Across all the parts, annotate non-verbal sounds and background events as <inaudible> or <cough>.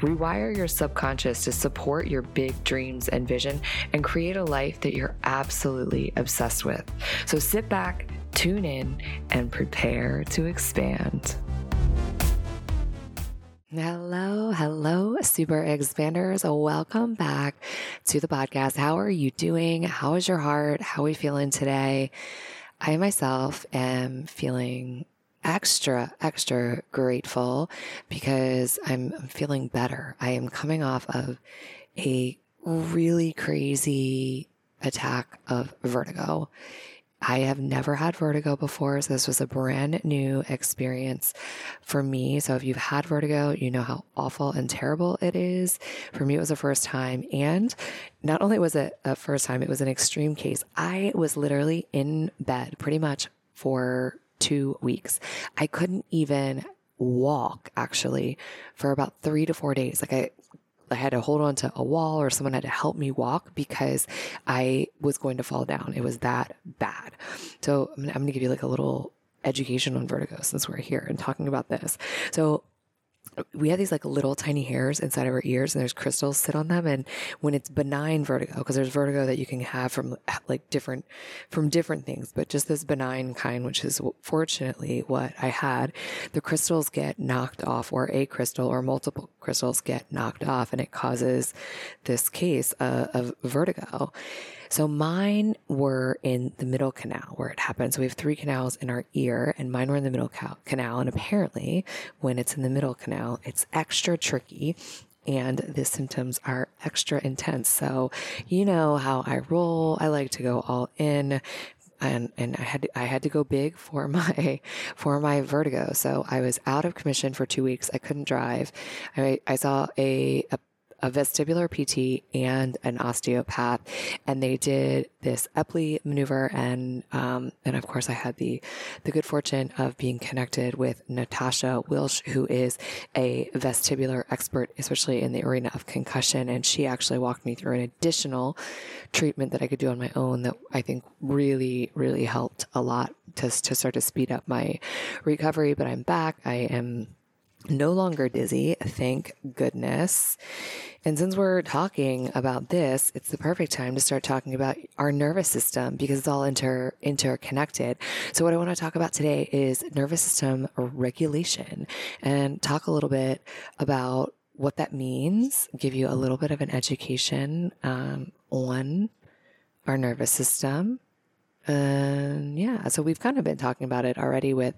Rewire your subconscious to support your big dreams and vision and create a life that you're absolutely obsessed with. So sit back, tune in, and prepare to expand. Hello, hello, super expanders. Welcome back to the podcast. How are you doing? How is your heart? How are we feeling today? I myself am feeling extra, extra grateful because I'm feeling better. I am coming off of a really crazy attack of vertigo. I have never had vertigo before, so this was a brand new experience for me. So if you've had vertigo, you know how awful and terrible it is. For me, it was the first time. And not only was it a first time, it was an extreme case. I was literally in bed pretty much for two weeks. I couldn't even walk actually for about three to four days. Like I, I had to hold on to a wall or someone had to help me walk because I was going to fall down. It was that bad. So I'm, I'm going to give you like a little education on vertigo since we're here and talking about this. So we have these like little tiny hairs inside of our ears and there's crystals sit on them. And when it's benign vertigo, because there's vertigo that you can have from <laughs> like different, from different things, but just this benign kind, which is fortunately what I had, the crystals get knocked off or a crystal or multiple crystals get knocked off and it causes this case uh, of vertigo. So mine were in the middle canal where it happened. So we have three canals in our ear and mine were in the middle canal. And apparently when it's in the middle canal, it's extra tricky and the symptoms are extra intense. So you know how I roll. I like to go all in and and I had to, I had to go big for <laughs> my for my vertigo. So I was out of commission for two weeks. I couldn't drive. I I saw a, a a vestibular PT and an osteopath, and they did this Epley maneuver. And um, and of course, I had the the good fortune of being connected with Natasha Wilsh, who is a vestibular expert, especially in the arena of concussion. And she actually walked me through an additional treatment that I could do on my own that I think really, really helped a lot to to start to speed up my recovery. But I'm back. I am no longer dizzy, thank goodness. And since we're talking about this, it's the perfect time to start talking about our nervous system because it's all inter interconnected. So what I want to talk about today is nervous system regulation and talk a little bit about what that means, give you a little bit of an education um, on our nervous system and yeah, so we've kind of been talking about it already with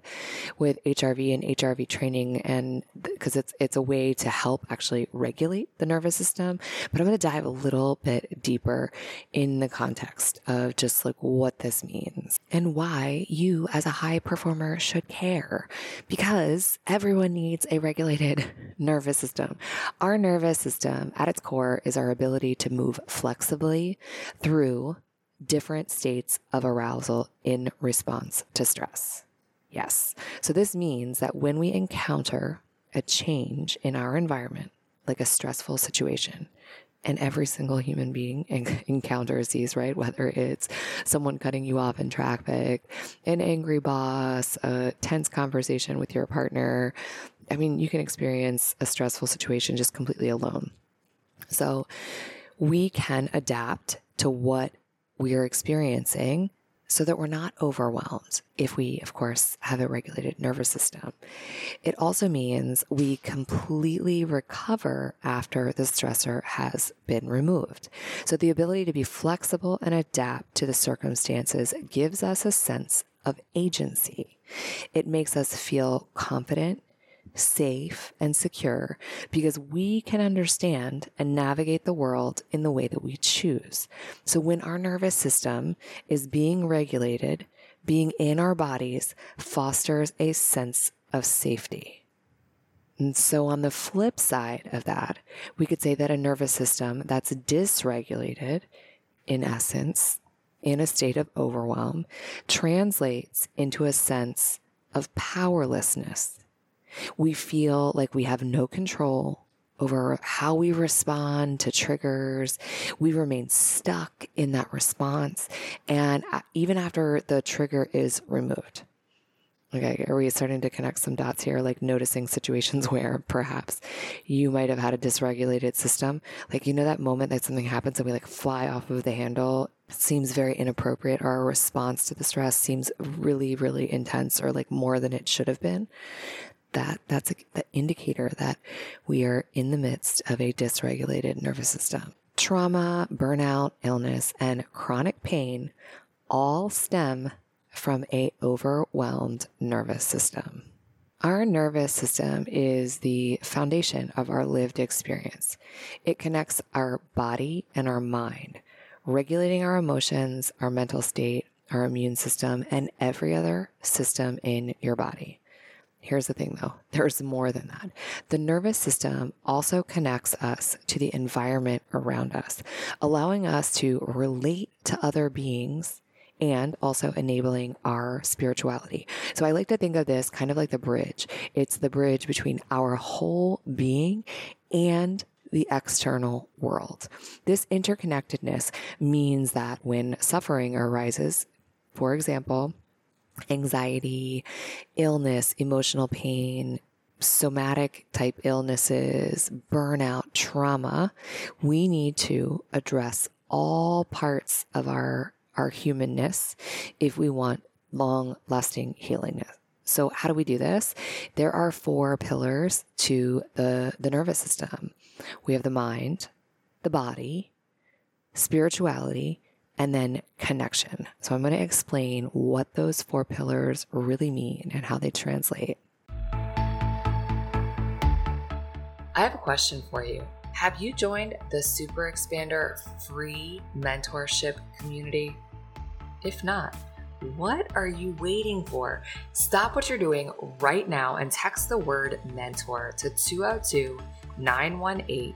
with HRV and HRV training, and because it's it's a way to help actually regulate the nervous system. But I'm going to dive a little bit deeper in the context of just like what this means and why you, as a high performer, should care, because everyone needs a regulated <laughs> nervous system. Our nervous system, at its core, is our ability to move flexibly through different states of arousal in response to stress. Yes. So this means that when we encounter a change in our environment, like a stressful situation, and every single human being <laughs> encounters these, right? Whether it's someone cutting you off in traffic, an angry boss, a tense conversation with your partner. I mean, you can experience a stressful situation just completely alone. So we can adapt to what we are experiencing so that we're not overwhelmed if we, of course, have a regulated nervous system. It also means we completely recover after the stressor has been removed. So the ability to be flexible and adapt to the circumstances gives us a sense of agency. It makes us feel confident, safe, and secure because we can understand and navigate the world in the way that we choose. So when our nervous system is being regulated, being in our bodies fosters a sense of safety. And so, on the flip side of that, we could say that a nervous system that's dysregulated, in essence, in a state of overwhelm, translates into a sense of powerlessness. We feel like we have no control over how we respond to triggers. We remain stuck in that response. And even after the trigger is removed, Okay, are we starting to connect some dots here? Like noticing situations <laughs> where perhaps you might have had a dysregulated system. Like, you know, that moment that something happens and we like fly off of the handle seems very inappropriate, or our response to the stress seems really, really intense or like more than it should have been. That that's a, the indicator that we are in the midst of a dysregulated nervous system. Trauma, burnout, illness, and chronic pain all stem from a overwhelmed nervous system. Our nervous system is the foundation of our lived experience. It connects our body and our mind, regulating our emotions, our mental state, our immune system, and every other system in your body. Here's the thing though, there's more than that. The nervous system also connects us to the environment around us, allowing us to relate to other beings and also enabling our spirituality. So I like to think of this kind of like the bridge. It's the bridge between our whole being and the external world. This interconnectedness means that when suffering arises, for example, anxiety, illness, emotional pain, somatic type illnesses, burnout, trauma, we need to address all parts of our our humanness if we want long lasting healing. So how do we do this? There are four pillars to the, the nervous system. We have the mind, the body, spirituality, and then connection. So I'm going to explain what those four pillars really mean and how they translate. I have a question for you. Have you joined the Super Expander free mentorship community? If not, what are you waiting for? Stop what you're doing right now and text the word mentor to 202 918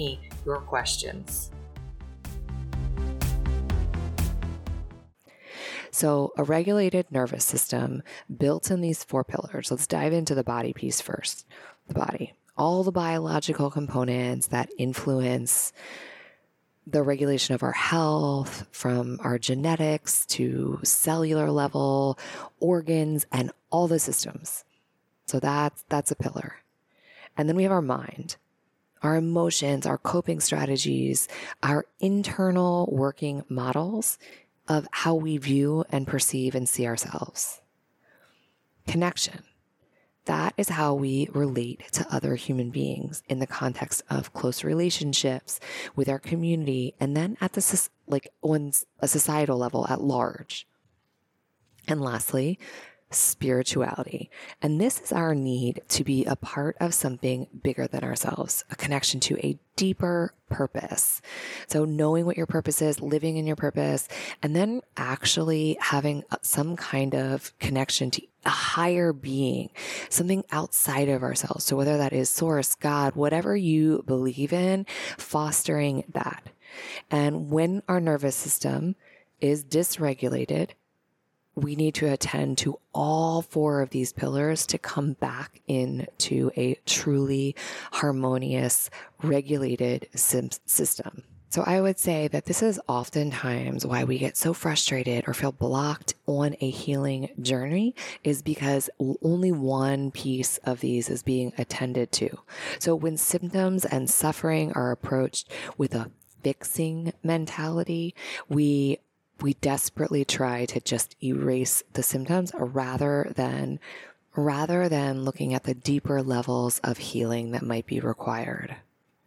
your questions. So, a regulated nervous system built in these four pillars. Let's dive into the body piece first. The body, all the biological components that influence the regulation of our health from our genetics to cellular level, organs, and all the systems. So that's that's a pillar. And then we have our mind, our emotions, our coping strategies, our internal working models of how we view and perceive and see ourselves. Connection. That is how we relate to other human beings in the context of close relationships with our community and then at the like on a societal level at large. And lastly, spirituality. And this is our need to be a part of something bigger than ourselves, a connection to a deeper purpose. So knowing what your purpose is, living in your purpose, and then actually having some kind of connection to a higher being, something outside of ourselves. So whether that is source, God, whatever you believe in, fostering that. And when our nervous system is dysregulated, we need to attend to all four of these pillars to come back into a truly harmonious, regulated system. So I would say that this is oftentimes why we get so frustrated or feel blocked on a healing journey is because only one piece of these is being attended to. So when symptoms and suffering are approached with a fixing mentality, we we desperately try to just erase the symptoms rather than rather than looking at the deeper levels of healing that might be required.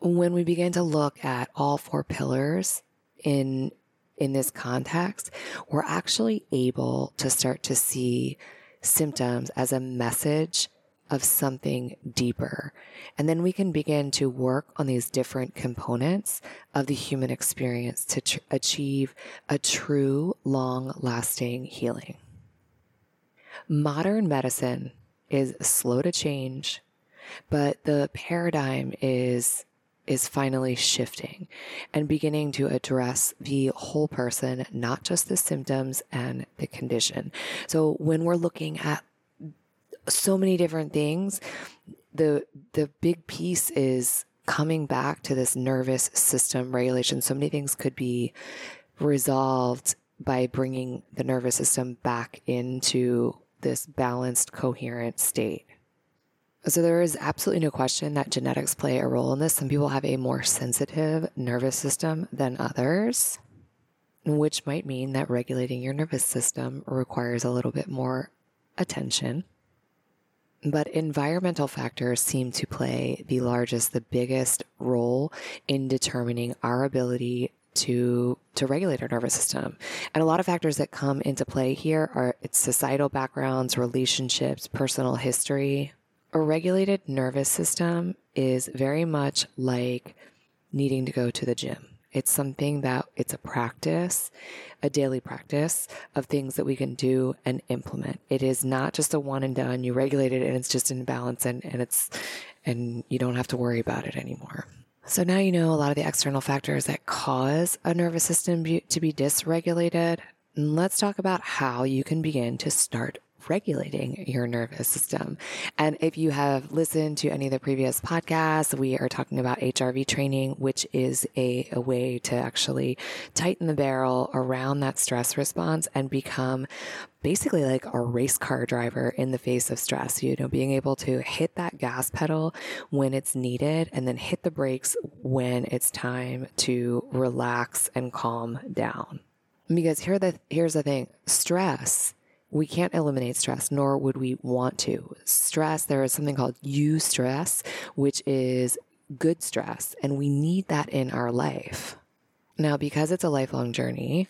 When we begin to look at all four pillars in in this context, we're actually able to start to see symptoms as a message of something deeper. And then we can begin to work on these different components of the human experience to tr- achieve a true, long lasting healing. Modern medicine is slow to change, but the paradigm is is finally shifting and beginning to address the whole person, not just the symptoms and the condition. So when we're looking at so many different things, the the big piece is coming back to this nervous system regulation. So many things could be resolved by bringing the nervous system back into this balanced, coherent state. So there is absolutely no question that genetics play a role in this. Some people have a more sensitive nervous system than others, which might mean that regulating your nervous system requires a little bit more attention. But environmental factors seem to play the largest, the biggest role in determining our ability to to regulate our nervous system. And a lot of factors that come into play here are its societal backgrounds, relationships, personal history, a regulated nervous system is very much like needing to go to the gym. It's something that it's a practice, a daily practice of things that we can do and implement. It is not just a one and done. You regulate it and it's just in balance and, and it's, and you don't have to worry about it anymore. So now you know a lot of the external factors that cause a nervous system to be dysregulated. Let's talk about how you can begin to start regulating your nervous system. And if you have listened to any of the previous podcasts, we are talking about HRV training, which is a, a way to actually tighten the barrel around that stress response and become basically like a race car driver in the face of stress, you know, being able to hit that gas pedal when it's needed and then hit the brakes when it's time to relax and calm down. Because here the here's the thing, stress we can't eliminate stress, nor would we want to. Stress, there is something called eustress, which is good stress, and we need that in our life. Now, because it's a lifelong journey,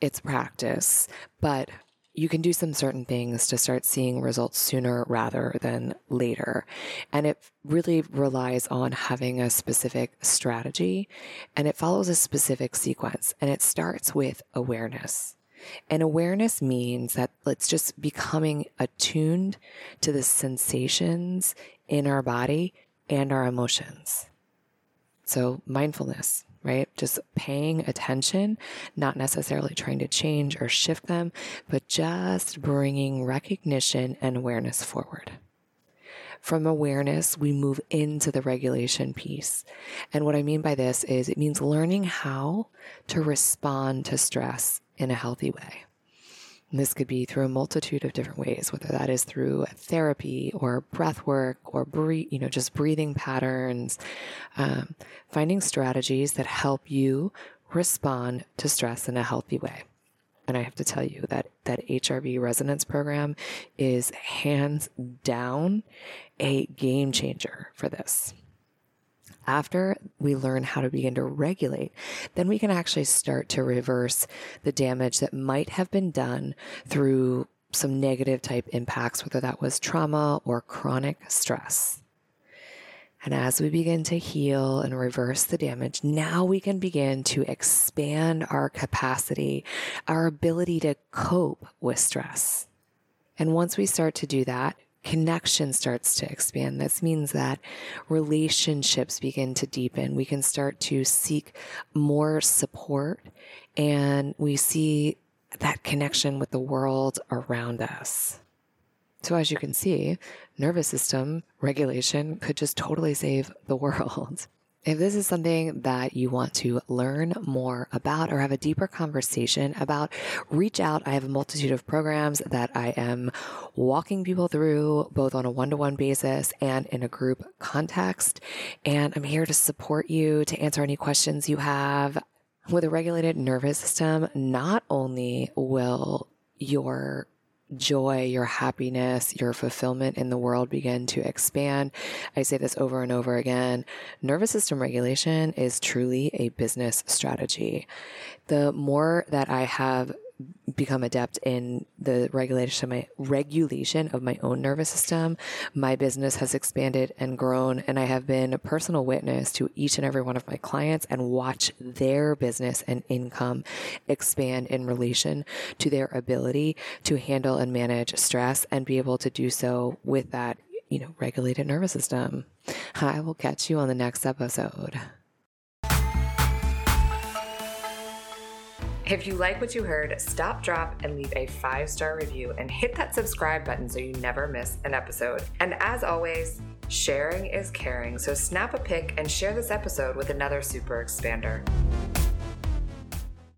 it's practice, but you can do some certain things to start seeing results sooner rather than later. And it really relies on having a specific strategy and it follows a specific sequence. And it starts with awareness. And awareness means that it's just becoming attuned to the sensations in our body and our emotions. So, mindfulness, right? Just paying attention, not necessarily trying to change or shift them, but just bringing recognition and awareness forward. From awareness, we move into the regulation piece. And what I mean by this is it means learning how to respond to stress in a healthy way. And this could be through a multitude of different ways, whether that is through therapy or breath work or breathe, you know, just breathing patterns, um, finding strategies that help you respond to stress in a healthy way. And I have to tell you that that HRV resonance program is hands down a game changer for this after we learn how to begin to regulate, then we can actually start to reverse the damage that might have been done through some negative type impacts, whether that was trauma or chronic stress. And as we begin to heal and reverse the damage, now we can begin to expand our capacity, our ability to cope with stress. And once we start to do that, connection starts to expand. This means that relationships begin to deepen. We can start to seek more support and we see that connection with the world around us. So, as you can see, nervous system regulation could just totally save the world. <laughs> If this is something that you want to learn more about or have a deeper conversation about, reach out. I have a multitude of programs that I am walking people through both on a one to one basis and in a group context. And I'm here to support you, to answer any questions you have. With a regulated nervous system, not only will your joy, your happiness, your fulfillment in the world begin to expand. I say this over and over again. Nervous system regulation is truly a business strategy. The more that I have become adept in the regulation my regulation of my own nervous system. My business has expanded and grown, and I have been a personal witness to each and every one of my clients and watch their business and income expand in relation to their ability to handle and manage stress and be able to do so with that, you know, regulated nervous system. I will catch you on the next episode. If you like what you heard, stop, drop, and leave a five star review and hit that subscribe button so you never miss an episode. And as always, sharing is caring, so snap a pic and share this episode with another super expander.